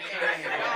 Yeah.